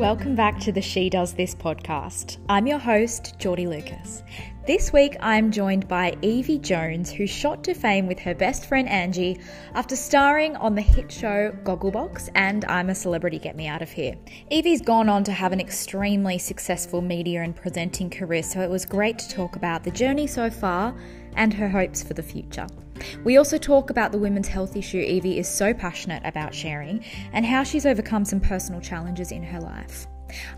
Welcome back to the She Does This podcast. I'm your host, Jordy Lucas. This week I'm joined by Yvie Jones, who shot to fame with her best friend Angie after starring on the hit show Gogglebox and I'm a Celebrity Get Me Out of Here. Yvie's gone on to have an extremely successful media and presenting career, so it was great to talk about the journey so far and her hopes for the future. We also talk about the women's health issue Yvie is so passionate about sharing and how she's overcome some personal challenges in her life.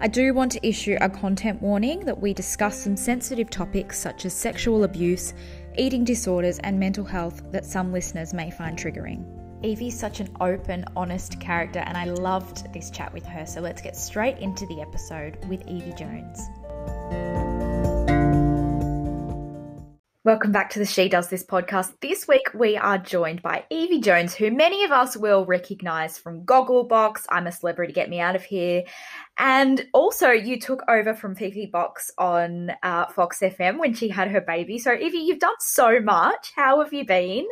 I do want to issue a content warning that we discuss some sensitive topics such as sexual abuse, eating disorders, and mental health that some listeners may find triggering. Yvie's such an open, honest character, and I loved this chat with her. So let's get straight into the episode with Yvie Jones. Welcome back to the She Does This podcast. This week we are joined by Yvie Jones, who many of us will recognize from Gogglebox, I'm a Celebrity, Get Me Out of Here. And also, you took over from Fifi Box on uh, Fox FM when she had her baby. So, Yvie, you've done so much. How have you been?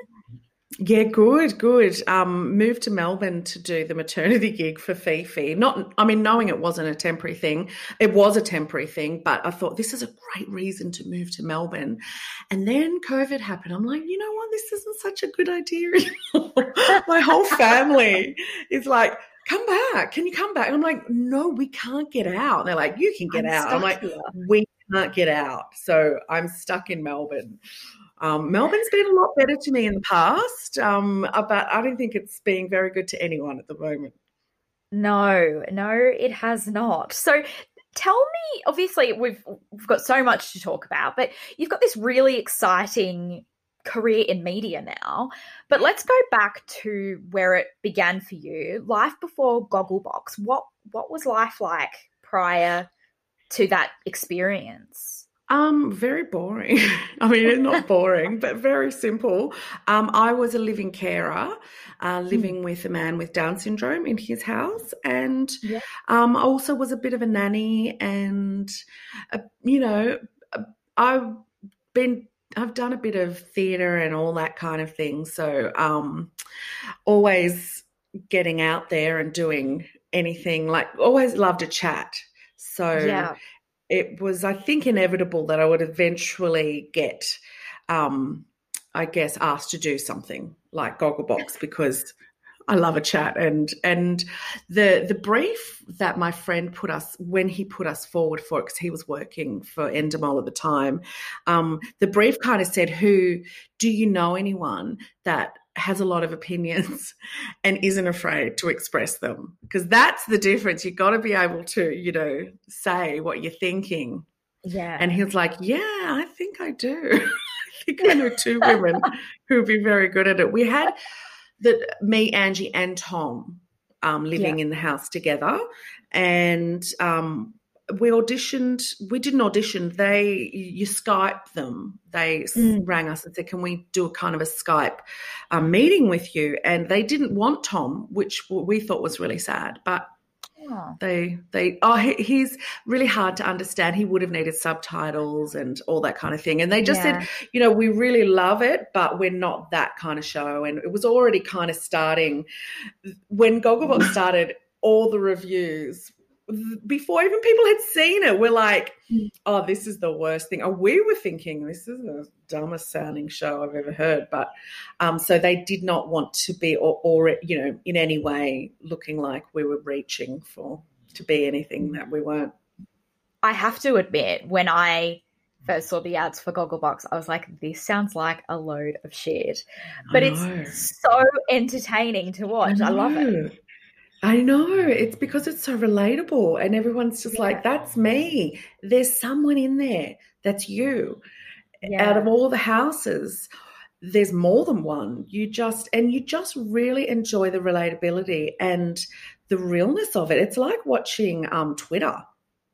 Yeah, good, good. Um, moved to Melbourne to do the maternity gig for Fifi. Not, I mean, knowing it wasn't a temporary thing, it was a temporary thing, but I thought this is a great reason to move to Melbourne. And then COVID happened. I'm like, you know what? This isn't such a good idea. My whole family is like, come back. Can you come back? And I'm like, no, we can't get out. And they're like, you can get I'm out. I'm like, here. we can't get out. So I'm stuck in Melbourne. Um, Melbourne's been a lot better to me in the past, um, but I don't think it's being very good to anyone at the moment. No, no, it has not. So tell me obviously we've we've got so much to talk about but you've got this really exciting career in media now but let's go back to where it began for you life before gogglebox what what was life like prior to that experience um, very boring. I mean, it's not boring, but very simple. Um, I was a living carer, uh, living mm. with a man with Down syndrome in his house, and yeah. um, I also was a bit of a nanny, and uh, you know, uh, I've been. I've done a bit of theatre and all that kind of thing. So, um, always getting out there and doing anything like always loved a chat. So yeah it was, I think, inevitable that I would eventually get, um, I guess, asked to do something like Gogglebox because I love a chat. And and the the brief that my friend put us when he put us forward for it because he was working for Endemol at the time, um, the brief kind of said, "Who do you know anyone that has a lot of opinions and isn't afraid to express them. Because that's the difference. You've got to be able to you know say what you're thinking. Yeah. And he's like yeah i think i do. I think i know two women who would be very good at it. We had the me angie and tom um, living yeah. in the house together. And um, we auditioned we didn't audition. They you skype them. They mm. rang us and said can we do a kind of a skype um, meeting with you? And they didn't want tom which we thought was really sad but oh. they they oh he, he's really hard to understand. He would have needed subtitles and all that kind of thing. And they just yeah. said you know we really love it but we're not that kind of show. And it was already kind of starting. When gogglebox started all the reviews before even people had seen it, we're like, mm. oh, this is the worst thing. Oh, we were thinking this is the dumbest sounding show I've ever heard. But um, so they did not want to be, or, or, you know, in any way looking like we were reaching for to be anything that we weren't. I have to admit, when I first saw the ads for Gogglebox, I was like, this sounds like a load of shit. But it's so entertaining to watch. I, I love it. I know. It's because it's so relatable and everyone's just yeah. like, that's me. There's someone in there that's you. Yeah. Out of all the houses, there's more than one. You just, and you just really enjoy the relatability and the realness of it. It's like watching um, Twitter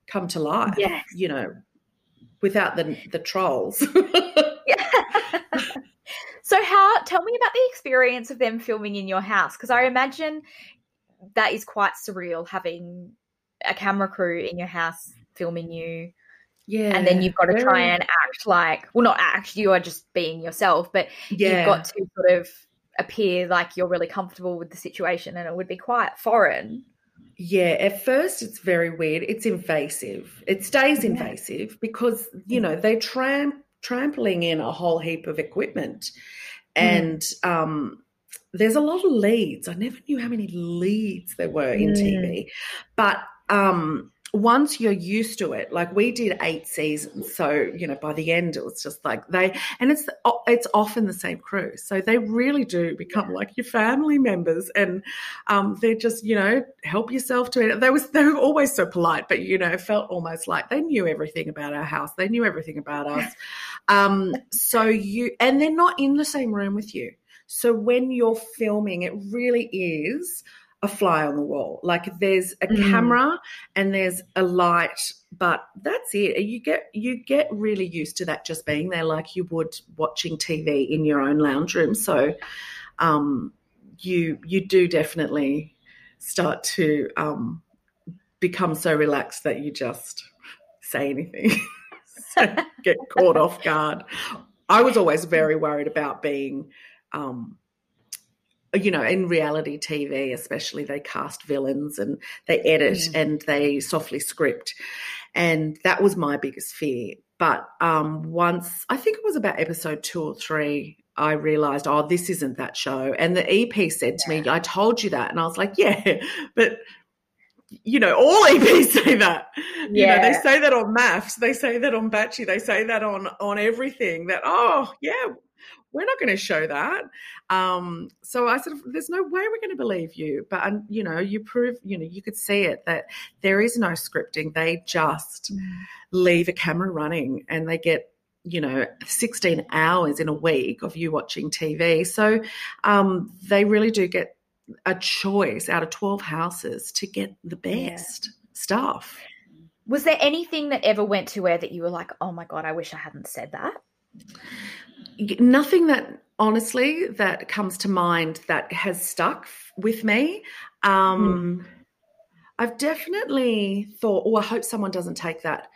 come to life, yes. you know, without the, the trolls. so how tell me about the experience of them filming in your house because i imagine that is quite surreal having a camera crew in your house filming you. Yeah. And then you've got to try and act like, well, not act, you are just being yourself, but yeah. you've got to sort of appear like you're really comfortable with the situation and it would be quite foreign. Yeah, at first it's very weird. It's invasive. It stays yeah. invasive because, you know, they tramp trampling in a whole heap of equipment. Mm. And um, there's a lot of leads. I never knew how many leads there were in mm. TV. But um, once you're used to it, like we did eight seasons, so you know by the end it was just like they, and it's it's often the same crew, so they really do become like your family members, and um, they're just you know help yourself to it. They was they were always so polite, but you know felt almost like they knew everything about our house, they knew everything about us. Um, so you and they're not in the same room with you, so when you're filming, it really is a fly on the wall. Like there's a mm. camera and there's a light, but that's it. You get you get really used to that just being there, like you would watching TV in your own lounge room. So um, you you do definitely start to um, become so relaxed that you just say anything, get caught off guard. I was always very worried about being um, you know, in reality TV, especially, they cast villains and they edit mm. and they softly script. And that was my biggest fear. But um, once, I think it was about episode two or three, I realized, oh, this isn't that show. And the EP said to me, I told you that. And I was like, yeah, but you know, all EPs say that. Yeah. You know, they say that on MAFS, they say that on Bachie, they say that on on everything. That oh yeah, we're not going to show that. Um, so I sort of, there's no way we're going to believe you. But, um, you know, you prove, you know, you could see it that there is no scripting. They just mm. leave a camera running and they get, you know, 16 hours in a week of you watching TV. So um, they really do get a choice out of 12 houses to get the best yeah. stuff. Was there anything that ever went to where that you were like, oh my God, I wish I hadn't said that? Nothing that honestly that comes to mind that has stuck with me. Um, mm. I've definitely thought, oh, I hope someone doesn't take that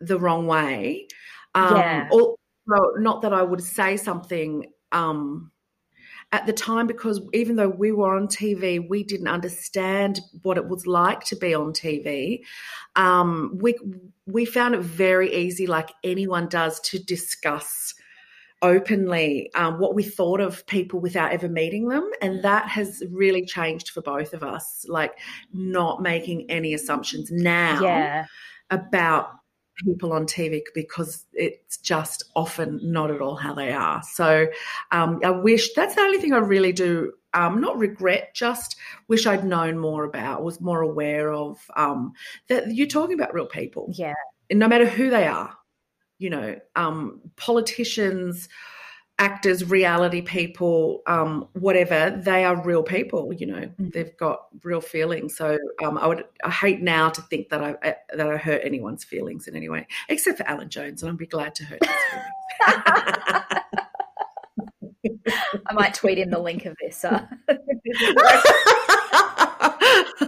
the wrong way. Um, yeah. Or, not that I would say something um, at the time because even though we were on TV, we didn't understand what it was like to be on TV. Um, we we found it very easy, like anyone does, to discuss openly um, what we thought of people without ever meeting them. And that has really changed for both of us, like not making any assumptions now yeah. about people on TV because it's just often not at all how they are. So um, I wish that's the only thing I really do. Um, not regret, just wish I'd known more about, was more aware of um, that you're talking about real people. Yeah. no matter who they are you know, um, politicians, actors, reality people, um, whatever, they are real people. You know, mm-hmm. they've got real feelings. So um, I would, I hate now to think that I that I hurt anyone's feelings in any way, except for Alan Jones, and I'd be glad to hurt his feelings. I might tweet in the link of this. Uh.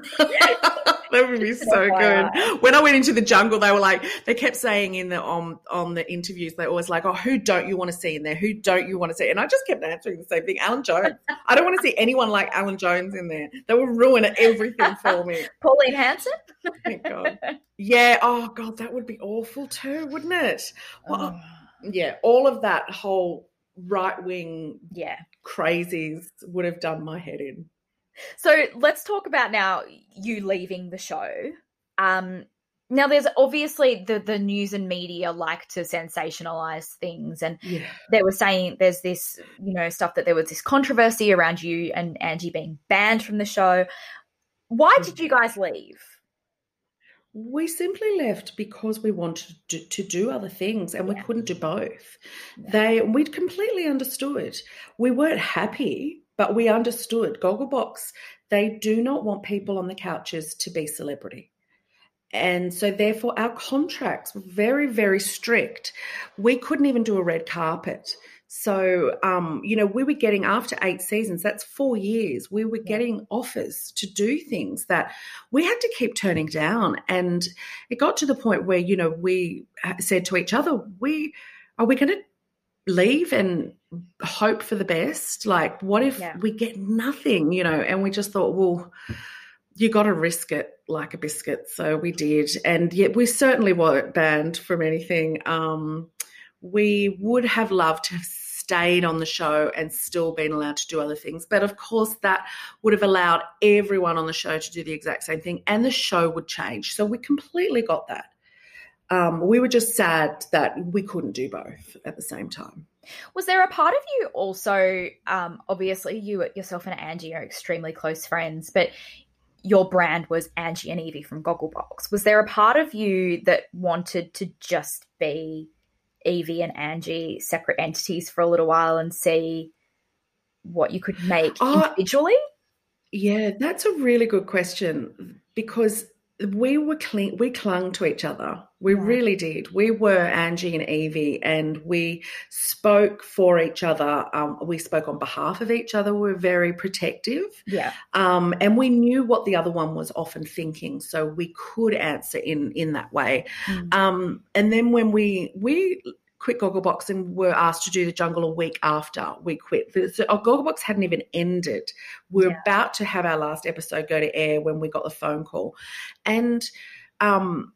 that would be so good. When I went into the jungle, they were like, they kept saying in the on on the interviews, they always like, oh, who don't you want to see in there? Who don't you want to see? And I just kept answering the same thing. Alan Jones. I don't want to see anyone like Alan Jones in there. They will ruin everything for me. Pauline Hanson. Thank God. Yeah. Oh God, that would be awful too, wouldn't it? Well, oh. Yeah. All of that whole right wing yeah crazies would have done my head in. So let's talk about now you leaving the show. Um, now, there's obviously the the news and media like to sensationalize things, and yeah. they were saying there's this, you know, stuff that there was this controversy around you and Angie being banned from the show. Why did you guys leave? We simply left because we wanted to, to do other things and we yeah. couldn't do both. They we'd completely understood. We weren't happy but we understood Gogglebox, they do not want people on the couches to be celebrity. And so, therefore, our contracts were very, very strict. We couldn't even do a red carpet. So, um, you know, we were getting after eight seasons, that's four years, we were getting offers to do things that we had to keep turning down. And it got to the point where, you know, we said to each other, we are we going to leave and hope for the best. Like, what if yeah. we get nothing, you know? And we just thought, well, you got to risk it like a biscuit. So we did. And yet we certainly weren't banned from anything. Um, we would have loved to have stayed on the show and still been allowed to do other things. But of course, that would have allowed everyone on the show to do the exact same thing and the show would change. So we completely got that. Um, we were just sad that we couldn't do both at the same time. Was there a part of you also, um, obviously, you yourself and Angie are extremely close friends, but your brand was Angie and Yvie from Gogglebox. Was there a part of you that wanted to just be Yvie and Angie separate entities for a little while and see what you could make uh, individually? Yeah, that's a really good question because we were cling, we clung to each other. We really did. We were Angie and Yvie, and we spoke for each other. Um, we spoke on behalf of each other. We were very protective. Yeah. Um, and we knew what the other one was often thinking, so we could answer in in that way. Mm. Um, and then when we we quit Gogglebox and were asked to do the jungle a week after we quit. So our Gogglebox hadn't even ended. We are yeah. about to have our last episode go to air when we got the phone call. And um,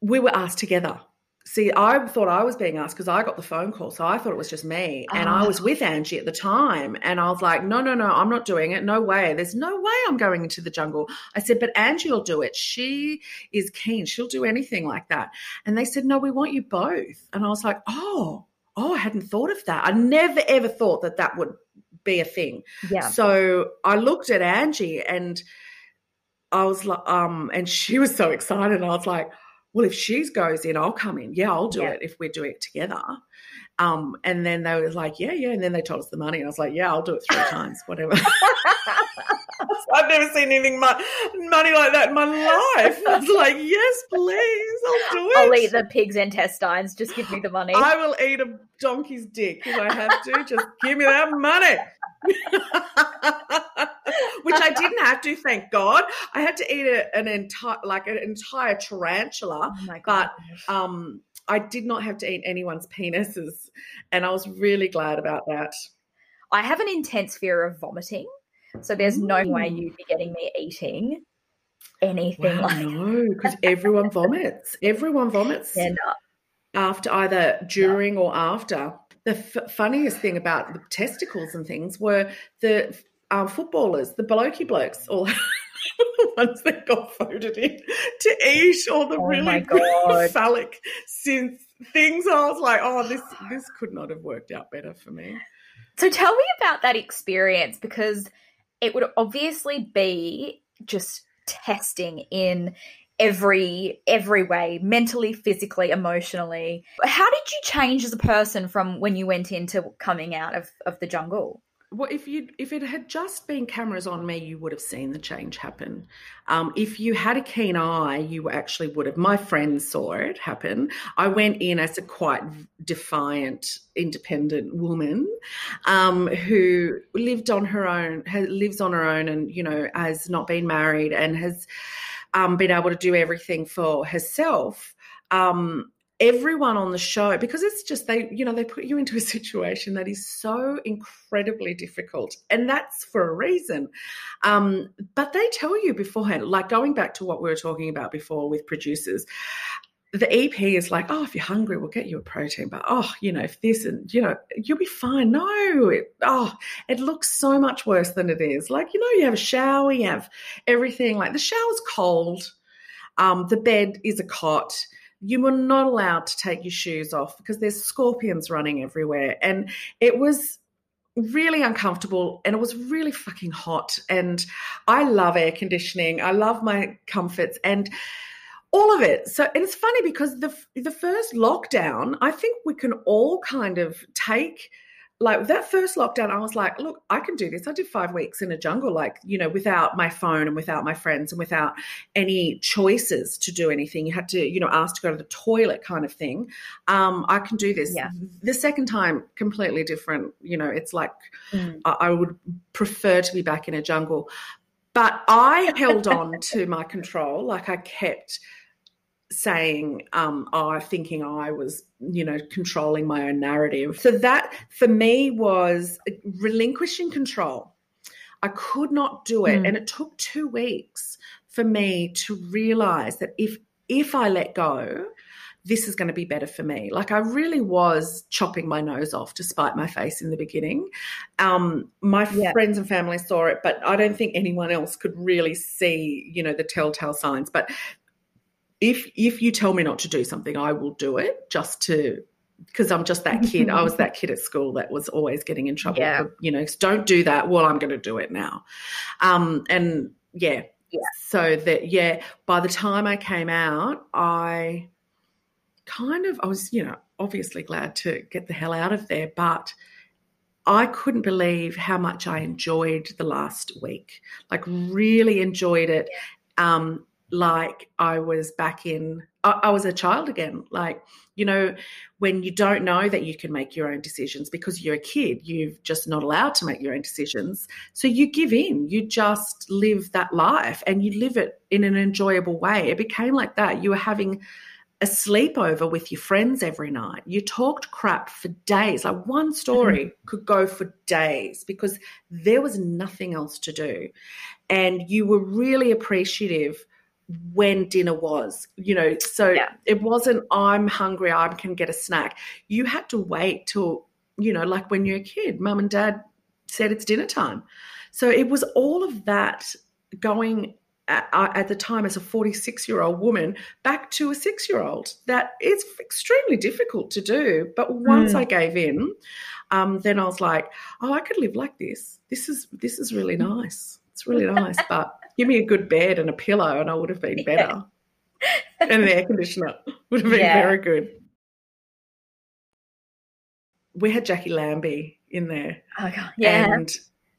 we were asked together See, I thought I was being asked because I got the phone call. So I thought it was just me. And oh. I was ah. with Angie at the time. And I was like, no, no, no, I'm not doing it. No way. There's no way I'm going into the jungle. I said, but Angie will do it. She is keen. She'll do anything like that. And they said, no, we want you both. And I was like, oh, oh, I hadn't thought of that. I never, ever thought that that would be a thing. Yeah. So I looked at Angie and I was like, um, and she was so excited. I was like, well, if she goes in, I'll come in. Yeah, I'll do yeah. it if we're doing it together. Um, and then they were like, yeah, yeah. And then they told us the money. And I was like, yeah, I'll do it three times, whatever. I've never seen anything money like that in my life. I was like, yes, please, I'll do it. I'll eat the pig's intestines. Just give me the money. I will eat a donkey's dick if I have to. Just give me that money. Which I didn't have to, thank God. I had to eat a, an entire, like an entire tarantula, oh but um, I did not have to eat anyone's penises, and I was really glad about that. I have an intense fear of vomiting, so there's no way you'd be getting me eating anything wow, like no, because everyone vomits. Everyone vomits. Yeah, no. After either during no. or after the f- funniest thing about the testicles and things were the um, footballers, the blokey blokes, all the ones that got voted in to eat all the oh really phallic synth things. I was like, oh, this this could not have worked out better for me. So tell me about that experience because it would obviously be just testing in every every way mentally physically emotionally. How did you change as a person from when you went into coming out of, of the jungle? Well if you if it had just been cameras on me you would have seen the change happen. Um, if you had a keen eye you actually would have. My friends saw it happen. I went in as a quite defiant independent woman um, who lived on her own lives on her own and you know has not been married and has um, been able to do everything for herself. Um, everyone on the show because it's just they you know they put you into a situation that is so incredibly difficult and that's for a reason um, but they tell you beforehand like going back to what we were talking about before with producers the EP is like, oh, if you're hungry, we'll get you a protein bar. Oh, you know, if this and you know, you'll be fine. No, it, oh, it looks so much worse than it is. Like, you know, you have a shower, you have everything. Like the shower's cold. Um, the bed is a cot. You were not allowed to take your shoes off because there's scorpions running everywhere. And it was really uncomfortable and it was really fucking hot. And I love air conditioning. I love my comforts. And all of it. So and it's funny because the the first lockdown, I think we can all kind of take like that first lockdown, I was like, look, I can do this. I did five weeks in a jungle, like, you know, without my phone and without my friends and without any choices to do anything. You had to, you know, ask to go to the toilet kind of thing. Um, I can do this. Yeah. The second time, completely different. You know, it's like mm. I, I would prefer to be back in a jungle. But I held on to my control. Like I kept saying um oh thinking I was you know controlling my own narrative so that for me was relinquishing control I could not do it. Mm. And it took two weeks for me to realize that if if I let go, this is going to be better for me. Like I really was chopping my nose off to spite my face in the beginning. Um, my yeah. friends and family saw it, but I don't think anyone else could really see, you know, the telltale signs. But if if you tell me not to do something, I will do it just to because I'm just that kid. I was that kid at school that was always getting in trouble. Yeah. For, you know, don't do that. Well, I'm going to do it now. Um, and yeah, yeah. So that yeah, by the time I came out, I kind of, I was, you know, obviously glad to get the hell out of there, but I couldn't believe how much I enjoyed the last week. Like, really enjoyed it. Um, like I was back in, I, I was a child again. Like, you know, when you don't know that you can make your own decisions because you're a kid, you're just not allowed to make your own decisions. So you give in, you just live that life and you live it in an enjoyable way. It became like that. You were having a sleepover with your friends every night. You talked crap for days. Like one story mm-hmm. could go for days because there was nothing else to do. And you were really appreciative when dinner was, you know. So yeah. it wasn't, I'm hungry, I can get a snack. You had to wait till, you know, like when you're a kid, mum and dad said it's dinner time. So it was all of that going at, at, the time as a 46 year old woman back to a six year old. That is extremely difficult to do. But once mm. I gave in, um, then I was like, oh, I could live like this. This is this is really nice. It's really nice. but give me a good bed and a pillow, and I would have been better. Yeah. and an air conditioner would have been yeah. very good. We had Jacqui Lambie in there. Oh, God. Yeah. And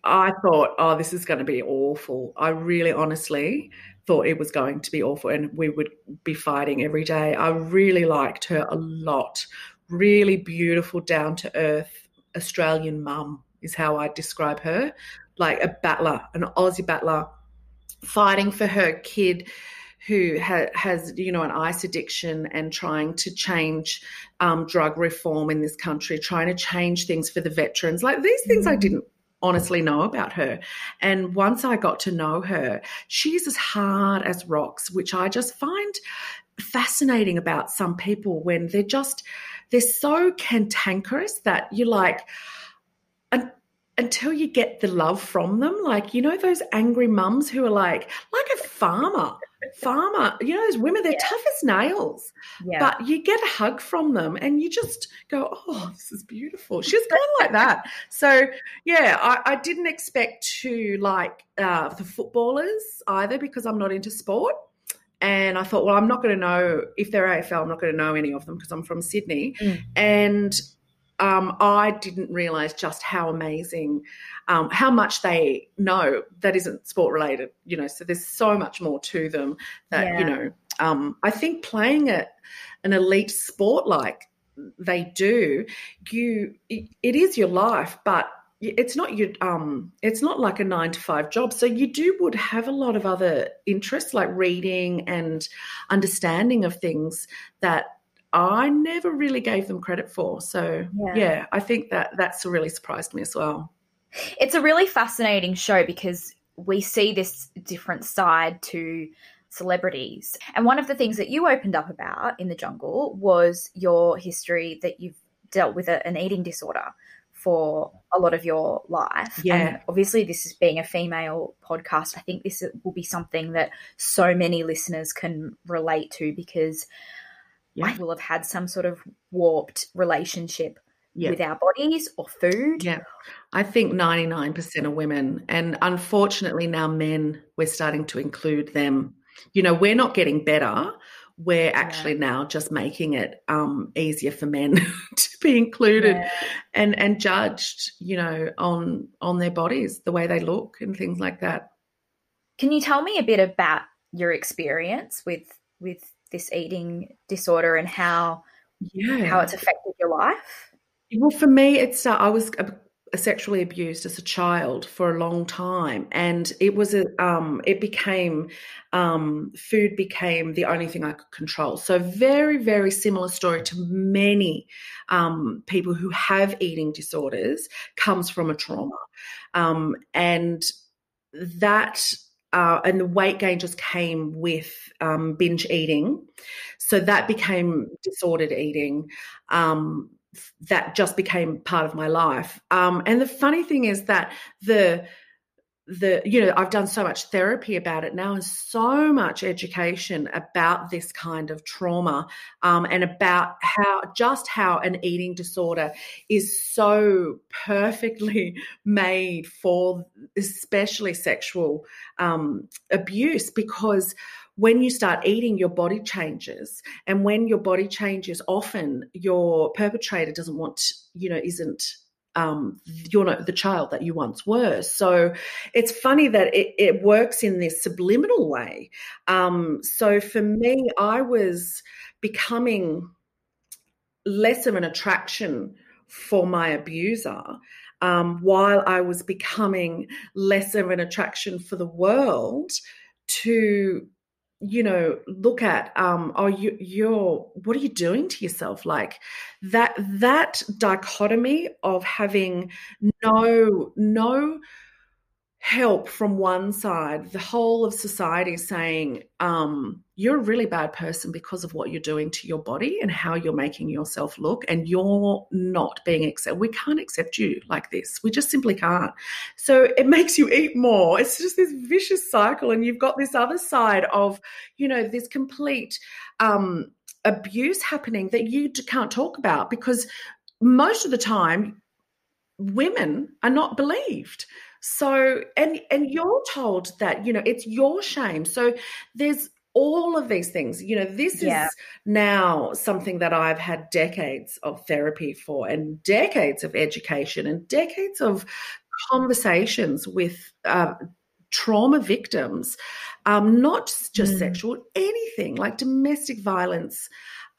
I thought, oh, this is going to be awful. I really honestly thought it was going to be awful and we would be fighting every day. I really liked her a lot. Really beautiful, down to earth Australian mum is how I describe her. Like a battler, an Aussie battler, fighting for her kid who ha- has, you know, an ice addiction and trying to change um, drug reform in this country, trying to change things for the veterans. Like these things mm. I didn't honestly know about her. And once I got to know her, she's as hard as rocks, which I just find fascinating about some people when they're just they're so cantankerous that you're like until you get the love from them like you know those angry mums who are like like a farmer farmer you know those women they're yeah. tough as nails yeah. but you get a hug from them and you just go oh this is beautiful she's kind of like that so yeah I, I didn't expect to like uh, the footballers either because i'm not into sport and I thought, well, I'm not going to know if they're AFL. I'm not going to know any of them because I'm from Sydney. Mm. And um, I didn't realize just how amazing, um, how much they know that isn't sport related. You know, so there's so much more to them that yeah. you know. Um, I think playing at an elite sport like they do, you it, it is your life, but it's not your um it's not like a 9 to 5 job so you do would have a lot of other interests like reading and understanding of things that I never really gave them credit for. So yeah. yeah, I think that that's really surprised me as well. It's a really fascinating show because we see this different side to celebrities. And one of the things that you opened up about in the jungle was your history that you've dealt with a, an eating disorder for a lot of your life. Yeah. And obviously, this is being a female podcast. I think this will be something that so many listeners can relate to because yeah. will have had some sort of warped relationship yeah. with our bodies or food. Yeah. I think 99% of women, and unfortunately now men, we're starting to include them. You know, we're not getting better. We're actually yeah. now just making it um, easier for men to be included yeah. and and judged, you know, on on their bodies, the way they look, and things like that. Can you tell me a bit about your experience with with this eating disorder and how yeah. how it's affected your life? Well, for me, it's uh, I was sexually abused as a child for a long time, and it was a um, it became um, food became the only thing I could control. So very very similar story to many um, people who have eating disorders comes from a trauma, um, and that uh, and the weight gain just came with um, binge eating. So that became disordered eating. Um, that just became part of my life. Um, and the funny thing is that the the you know I've done so much therapy about it now and so much education about this kind of trauma um, and about how just how an eating disorder is so perfectly made for especially sexual um, abuse because when you start eating, your body changes. And when your body changes, often your perpetrator doesn't want, you know, isn't um, you're not the child that you once were. So it's funny that it, it works in this subliminal way. Um, so for me, I was becoming less of an attraction for my abuser. Um, while I was becoming less of an attraction for the world to you know look at um oh you you're what are you doing to yourself? Like that that dichotomy of having no no help from one side, the whole of society saying, um, you're a really bad person because of what you're doing to your body and how you're making yourself look, and you're not being accepted. We can't accept you like this. We just simply can't. So it makes you eat more. It's just this vicious cycle. And you've got this other side of, you know, this complete um, abuse happening that you can't talk about because most of the time, women are not believed so, and and you're told that you know it's your shame. So there's all of these things. You know, this yeah. is now something that I've had decades of therapy for, and decades of education, and decades of conversations with uh, trauma victims, um, not just mm. sexual, anything like domestic violence.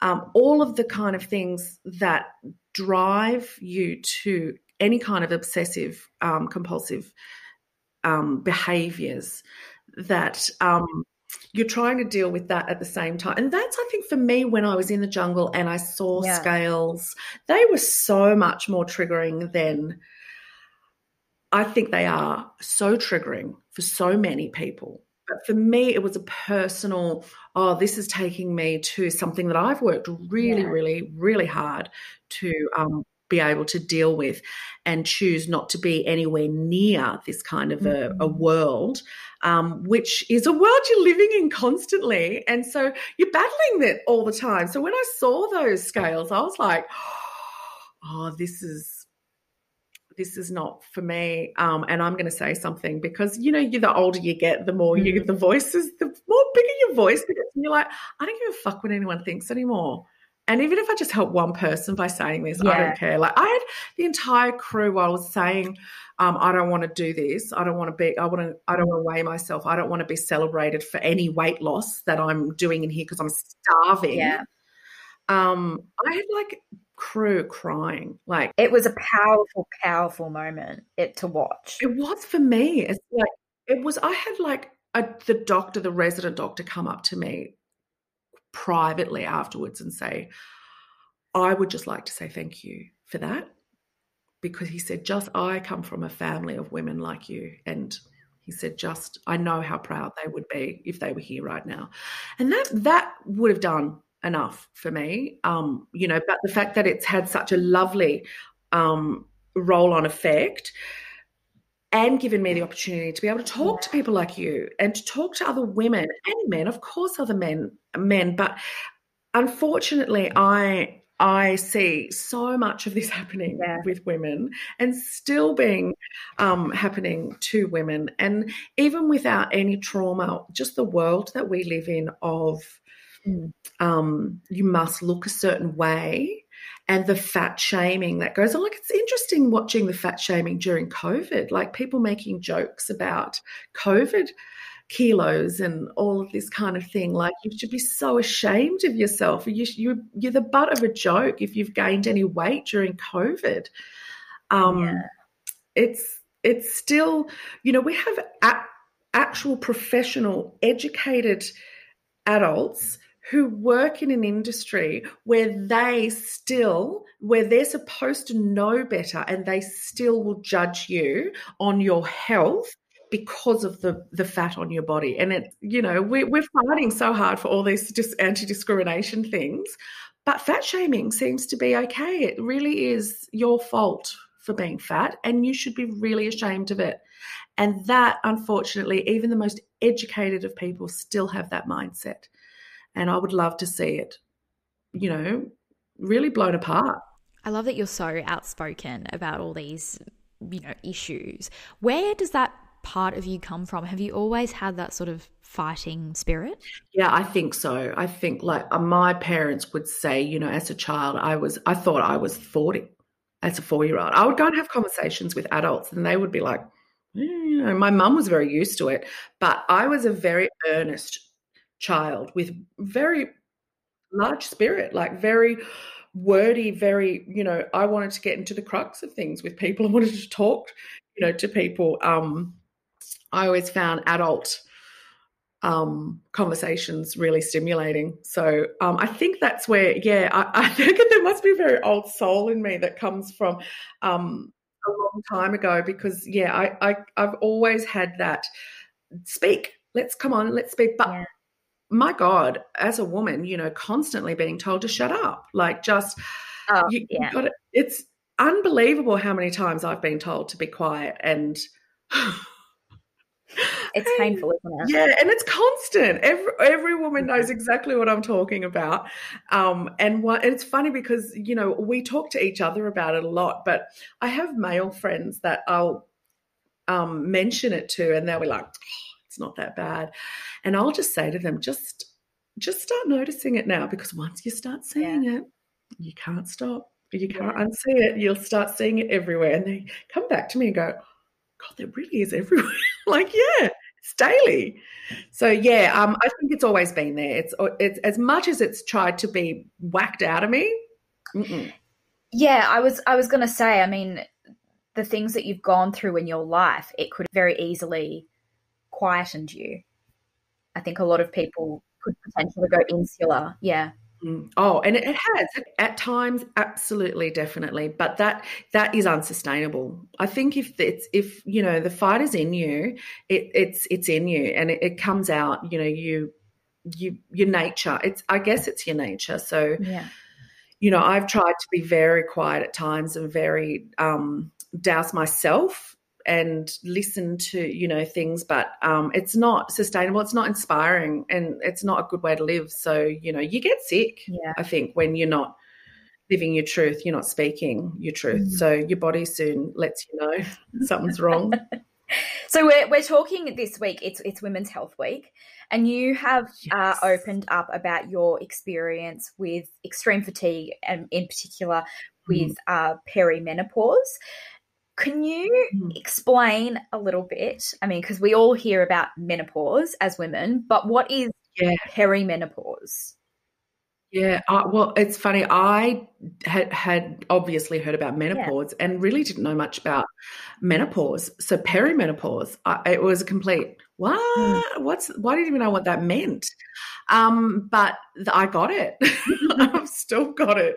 Um, all of the kind of things that drive you to any kind of obsessive um, compulsive um, behaviors that um, you're trying to deal with that at the same time. And that's, I think, for me, when I was in the jungle and I saw yeah. scales, they were so much more triggering than I think they are so triggering for so many people. But for me, it was a personal, oh, this is taking me to something that I've worked really, yeah. really, really hard to um, be able to deal with and choose not to be anywhere near this kind of a, a mm-hmm. world, um, which is a world you're living in constantly. And so you're battling it all the time. So when I saw those scales, I was like, oh, this is this is not for me. Um, and I'm going to say something because you know, you the older you get, the more you get mm-hmm. the voices, the more bigger your voice gets. And you're like, I don't give a fuck what anyone thinks anymore. And even if I just help one person by saying this, yeah. I don't care. Like I had the entire crew while I was saying, um, I don't want to do this. I don't want to be, I want to, I don't want to weigh myself. I don't want to be celebrated for any weight loss that I'm doing in here because I'm starving. Yeah. Um, I had like crew crying. Like it was a powerful, powerful moment it to watch. It was for me. It's like it was I had like a, the doctor, the resident doctor come up to me privately afterwards and say, I would just like to say thank you for that. Because he said, just I come from a family of women like you. And he said, just I know how proud they would be if they were here right now. And that that would have done enough for me. Um, you know, but the fact that it's had such a lovely um roll on effect and given me the opportunity to be able to talk to people like you and to talk to other women and men, of course, other men, men. But unfortunately, I I see so much of this happening yeah. with women and still being um, happening to women, and even without any trauma, just the world that we live in of mm. um, you must look a certain way and the fat shaming that goes on. Like it's interesting watching the fat shaming during COVID, like people making jokes about COVID kilos and all of this kind of thing. Like you should be so ashamed of yourself. You, you you're the butt of a joke if you've gained any weight during COVID. Um, yeah. It's it's still, you know, we have a- actual professional, educated adults who work in an industry where they still where they're supposed to know better and they still will judge you on your health because of the the fat on your body. And it you know we, we're fighting so hard for all these just anti-discrimination things but fat shaming seems to be okay. It really is your fault for being fat and you should be really ashamed of it. And that unfortunately even the most educated of people still have that mindset and i would love to see it you know really blown apart i love that you're so outspoken about all these you know issues where does that part of you come from? Have you always had that sort of fighting spirit? Yeah, I think so. I think like uh, my parents would say, you know, as a child, I was, I thought I was 40 as a four year old. I would go and have conversations with adults and they would be like, eh, you know, my mum was very used to it, but I was a very earnest child with very large spirit, like very wordy, very, you know, I wanted to get into the crux of things with people. I wanted to talk, you know, to people. Um, I always found adult um, conversations really stimulating. So um, I think that's where, yeah, I, I think there must be a very old soul in me that comes from um, a long time ago because, yeah, I, I, have always had that speak, let's come on, let's speak. But yeah. My God, as a woman, you know, constantly being told to shut up, like just, oh, you, yeah. got it's unbelievable how many times I've been told to be quiet and it's painful, isn't it? Yeah, and it's constant. Every every woman knows exactly what I'm talking about. Um, and what and it's funny because you know we talk to each other about it a lot, but I have male friends that I'll um, mention it to, and they'll be like, oh, "It's not that bad," and I'll just say to them, "Just just start noticing it now, because once you start seeing yeah. it, you can't stop." You can't yeah. unsee it. You'll start seeing it everywhere. And they come back to me and go, God, there really is everywhere. like, yeah, it's daily. So yeah, um, I think it's always been there. It's it's as much as it's tried to be whacked out of me. Mm-mm. Yeah, I was I was going to say. I mean, the things that you've gone through in your life, it could very easily quietened you. I think a lot of people could potentially go insular. Yeah. Mm. Oh, and it has at times, absolutely, definitely. But that that is unsustainable. I think if it's if you know the fight is in you, it, it's it's in you, and it, it, comes out. You know, you you your nature. It's I guess it's your nature. So, yeah. you know, I've tried to be very quiet at times and very um, douse myself and listen to you know things but um, it's not sustainable it's not inspiring and it's not a good way to live so you know you get sick yeah. i think when you're not living your truth you're not speaking your truth mm. so your body soon lets you know something's wrong so we're, we're talking this week it's it's women's health week and you have uh, yes. uh, opened up about your experience with extreme fatigue and in particular with mm. uh, perimenopause can you mm. explain a little bit? I mean, because we all hear about menopause as women, but what is yeah. perimenopause? Yeah, uh, well, it's funny. I had had obviously heard about menopause yeah. and really didn't know much about menopause. So perimenopause, I, it was a complete what? Mm. What's? Why didn't even know what that meant? Um, but I got it. I've still got it.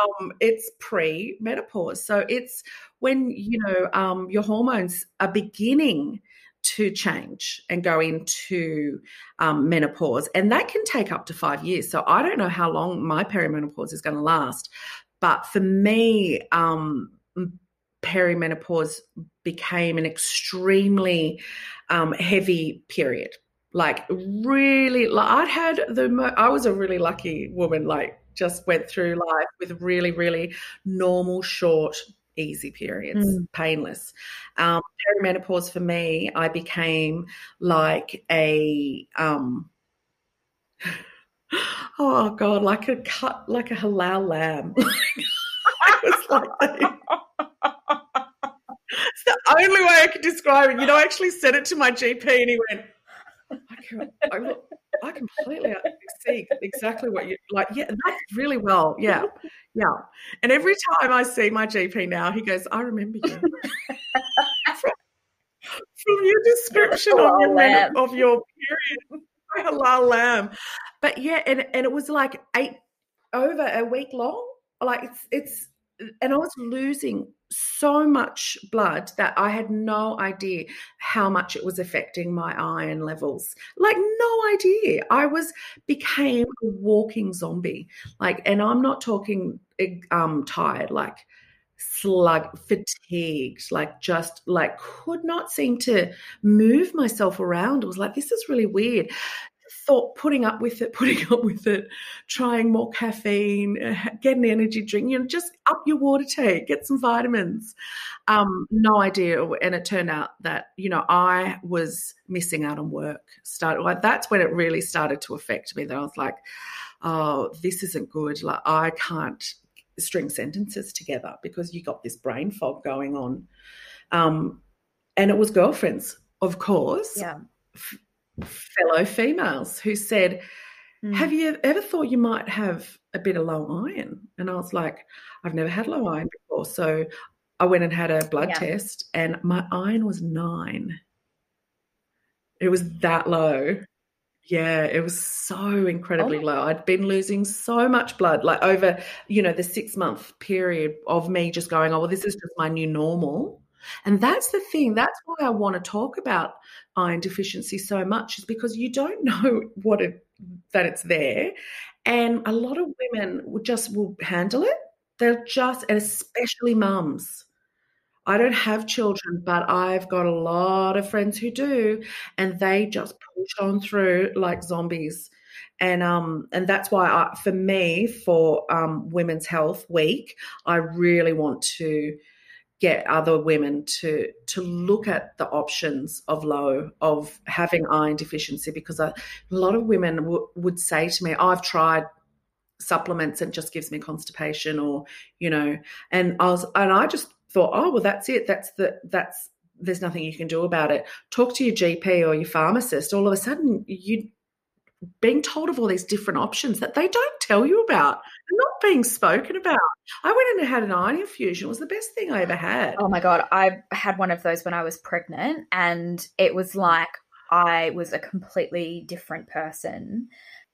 Um, it's pre-menopause, so it's when you know um, your hormones are beginning to change and go into um, menopause, and that can take up to five years. So I don't know how long my perimenopause is going to last, but for me, um, perimenopause became an extremely um, heavy period. Like really, like I'd had the. I was a really lucky woman. Like just went through life with really, really normal, short, easy periods, mm. painless. Um, perimenopause for me, I became like a, um, oh God, like a cut, like a halal lamb. I was like, it's the only way I could describe it. You know, I actually said it to my GP and he went, I, can, I, I completely see exactly what you like. Yeah, that's really well. Yeah, yeah. And every time I see my GP now, he goes, "I remember you." from, from, your description of your, lamb. of your period, halal lamb. But yeah, and and it was like eight over a week long. Like it's it's and I was losing so much blood that I had no idea how much it was affecting my iron levels. Like no idea. I was became a walking zombie. Like, and I'm not talking um tired, like slug fatigued, like just like could not seem to move myself around. It was like, this is really weird thought putting up with it, putting up with it, trying more caffeine, uh, get an energy drink, you know, just up your water take, get some vitamins. Um, no idea. And it turned out that, you know, I was missing out on work. Started, like, that's when it really started to affect me. That I was like, oh, this isn't good. Like, I can't string sentences together because you got this brain fog going on. Um, and it was girlfriends, of course. Yeah fellow females who said, mm. Have you ever thought you might have a bit of low iron? And I was like, I've never had low iron before. So I went and had a blood yeah. test, and my iron was nine. It was that low. Yeah, it was so incredibly oh. low. I'd been losing so much blood, like over, you know, the six month period of me just going, oh, well, this is just my new normal. And that's the thing. That's why I want to talk about iron deficiency so much, is because you don't know what it that it's there. And a lot of women will just will handle it. They'll just, and especially mums. I don't have children, but I've got a lot of friends who do, and they just push on through like zombies. And um, and that's why I, for me, for um, Women's Health Week, I really want to get other women to to look at the options of low of having iron deficiency because a, a lot of women w- would say to me I've tried supplements and just gives me constipation or you know and I was and I just thought oh well that's it. That's the that's there's nothing you can do about it. Talk to your GP or your pharmacist all of a sudden you being told of all these different options that they don't tell you about, not being spoken about. I went in and had an iron infusion. It was the best thing I ever had. Oh my God. I had one of those when I was pregnant, and it was like I was a completely different person.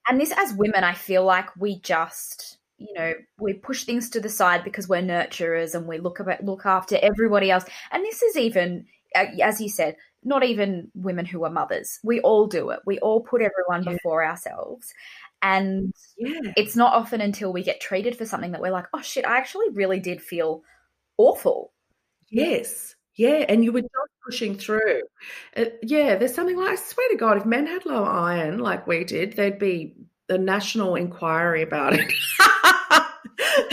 And this, as women, I feel like we just, you know, we push things to the side because we're nurturers and we look about look after everybody else. And this is even, as you said, not even women who are mothers. We all do it. We all put everyone yeah. before ourselves. And yeah. it's not often until we get treated for something that we're like, oh shit, I actually really did feel awful. Yes. Yeah. And you were just pushing through. Uh, yeah. There's something like, I swear to God, if men had low iron like we did, there'd be a national inquiry about it.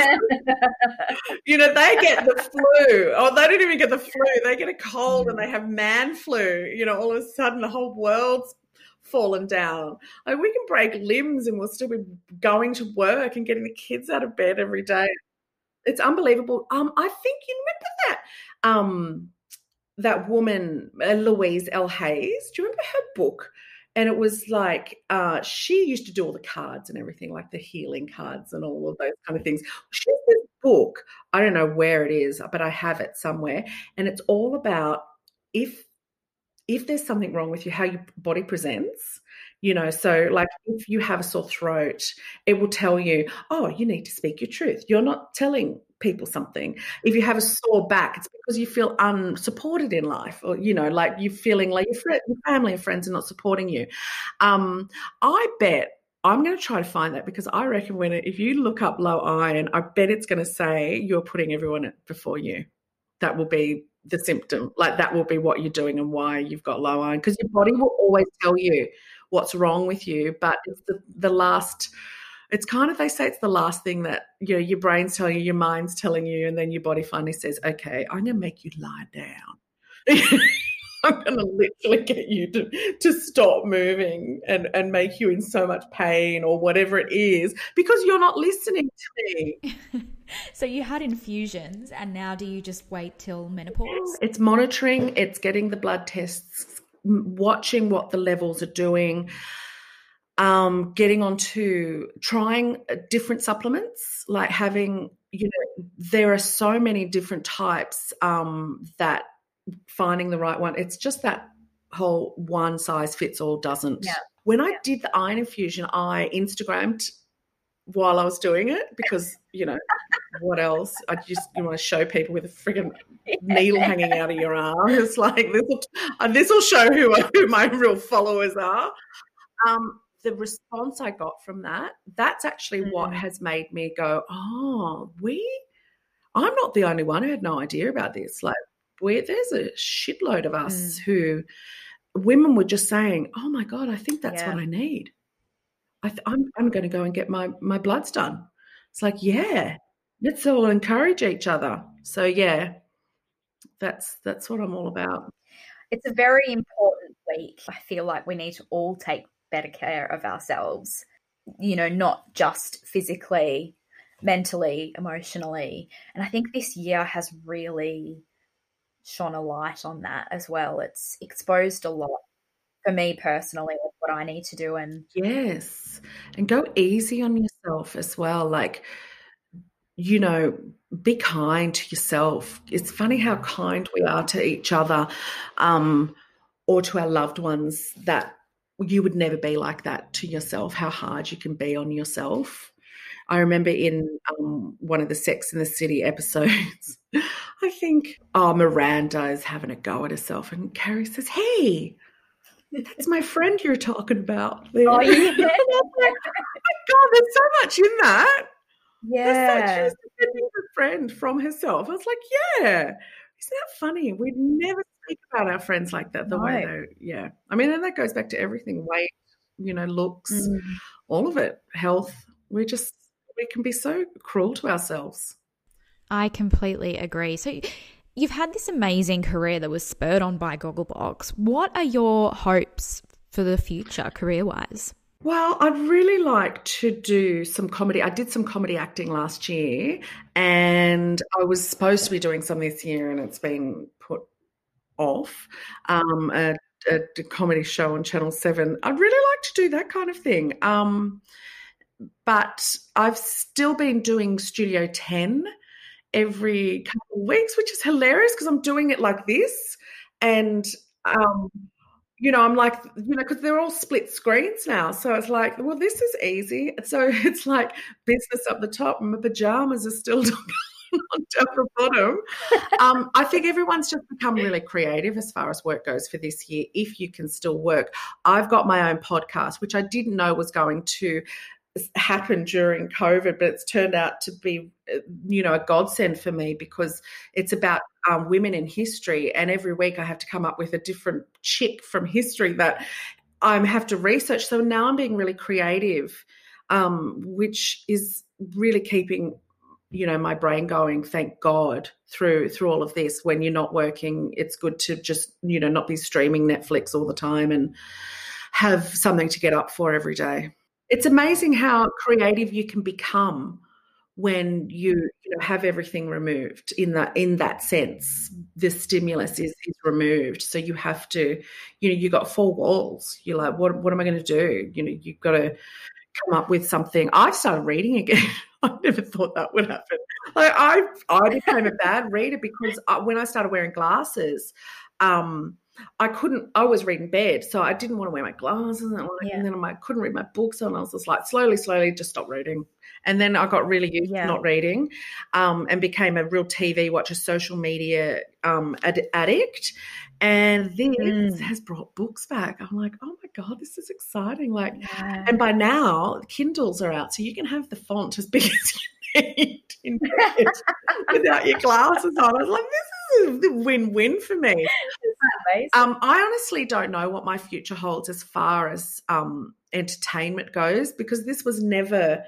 you know, they get the flu. Oh, they don't even get the flu. They get a cold and they have man flu. You know, all of a sudden the whole world's fallen down. Like we can break limbs and we'll still be going to work and getting the kids out of bed every day. It's unbelievable. Um, I think you remember that um that woman, uh, Louise L. Hayes. Do you remember her book? And it was like uh, she used to do all the cards and everything, like the healing cards and all of those kind of things. She has this book. I don't know where it is, but I have it somewhere, and it's all about if if there's something wrong with you, how your body presents. You know, so like if you have a sore throat, it will tell you, oh, you need to speak your truth. You're not telling people something. If you have a sore back, it's because you feel unsupported in life, or you know, like you're feeling like your, your family and friends are not supporting you. Um, I bet I'm going to try to find that because I reckon when it, if you look up low iron, I bet it's going to say you're putting everyone before you. That will be the symptom. Like that will be what you're doing and why you've got low iron because your body will always tell you what's wrong with you, but it's the, the last it's kind of they say it's the last thing that you know your brain's telling you, your mind's telling you, and then your body finally says, "Okay, I'm going to make you lie down." I'm going to literally get you to, to stop moving and, and make you in so much pain or whatever it is because you're not listening to me. so you had infusions and now do you just wait till menopause? It's monitoring, it's getting the blood tests, watching what the levels are doing um, getting onto trying uh, different supplements, like having, you know, there are so many different types um, that finding the right one, it's just that whole one size fits all doesn't. Yeah. When I yeah. did the iron infusion, I Instagrammed while I was doing it because, you know, what else? I just you want to show people with a frigging needle hanging out of your arm. It's like this will this will show who who my real followers are. Um, the response I got from that, that's actually mm. what has made me go, oh, we, I'm not the only one who had no idea about this. Like, we, there's a shitload of us mm. who women were just saying, oh my God, I think that's yeah. what I need. I th- I'm, I'm going to go and get my, my bloods done. It's like, yeah, let's all encourage each other. So, yeah, that's that's what I'm all about. It's a very important week. I feel like we need to all take better care of ourselves, you know, not just physically, mentally, emotionally. And I think this year has really shone a light on that as well. It's exposed a lot for me personally what I need to do and yes. And go easy on yourself as well. Like you know, be kind to yourself. It's funny how kind we are to each other um, or to our loved ones that you would never be like that to yourself, how hard you can be on yourself. I remember in um, one of the Sex in the City episodes, I think, oh, Miranda is having a go at herself, and Carrie says, Hey, that's my friend you're talking about. There. Oh, yeah. oh my God, there's so much in that. Yeah. She's defending her friend from herself. I was like, yeah. Isn't that funny? We'd never speak about our friends like that the no. way they yeah. I mean, and that goes back to everything weight, you know, looks, mm. all of it, health. We just we can be so cruel to ourselves. I completely agree. So you've had this amazing career that was spurred on by Gogglebox. What are your hopes for the future career wise? Well, I'd really like to do some comedy. I did some comedy acting last year and I was supposed to be doing some this year and it's been put off. Um, a, a, comedy show on Channel 7. I'd really like to do that kind of thing. Um, but I've still been doing Studio 10 every couple of weeks, which is hilarious because I'm doing it like this. And um, you know, I'm like, you know, because they're all split screens now. So it's like, well, this is easy. So it's like business up the top, and my pajamas are still on top or bottom. Um, I think everyone's just become really creative as far as work goes for this year, if you can still work. I've got my own podcast, which I didn't know was going to happen during COVID, but it's turned out to be, uh, you know, a godsend for me because it's about um, women in history, and every week I have to come up with a different chick from history that I have to research. So now I'm being really creative, um, which is really keeping you know my brain going thank god through through all of this when you're not working it's good to just you know not be streaming netflix all the time and have something to get up for every day. It's amazing how creative you can become when you, you know, have everything removed in that in that sense. The stimulus is, is removed. So you have to you know you got four walls. You're like what, what am i going to do? You know you've got to come up with something. I've started reading again i never thought that would happen like i i became a bad reader because I, when i started wearing glasses um I couldn't, I was reading bed, so I didn't want to wear my glasses. And, like, yeah. and then I couldn't read my books. And I was just like, slowly, slowly, just stop reading. And then I got really used yeah. to not reading um, and became a real TV watcher, social media um, ad- addict. And this mm. has brought books back. I'm like, oh my God, this is exciting. Like, yeah. and by now, Kindles are out, so you can have the font as big as you need in without your glasses on. I was like, this is a win-win for me. Um, I honestly don't know what my future holds as far as um, entertainment goes because this was never,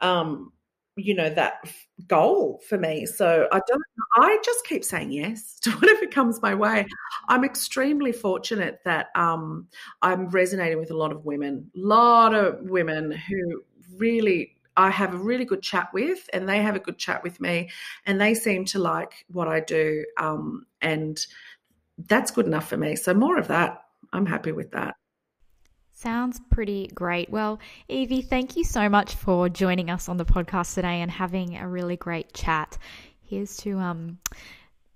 um, you know, that goal for me. So I don't. I just keep saying yes to whatever comes my way. I'm extremely fortunate that um, I'm resonating with a lot of women, a lot of women who really I have a really good chat with, and they have a good chat with me, and they seem to like what I do, um, and that's good enough for me. So more of that. I'm happy with that. Sounds pretty great. Well, Yvie, thank you so much for joining us on the podcast today and having a really great chat. Here's to um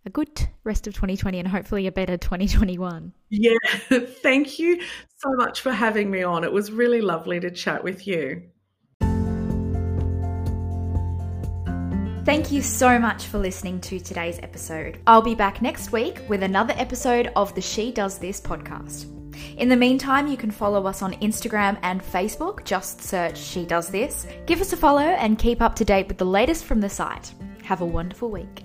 a good rest of 2020 and hopefully a better 2021. Yeah, thank you so much for having me on. It was really lovely to chat with you. Thank you so much for listening to today's episode. I'll be back next week with another episode of the She Does This podcast. In the meantime, you can follow us on Instagram and Facebook. Just search She Does This. Give us a follow and keep up to date with the latest from the site. Have a wonderful week.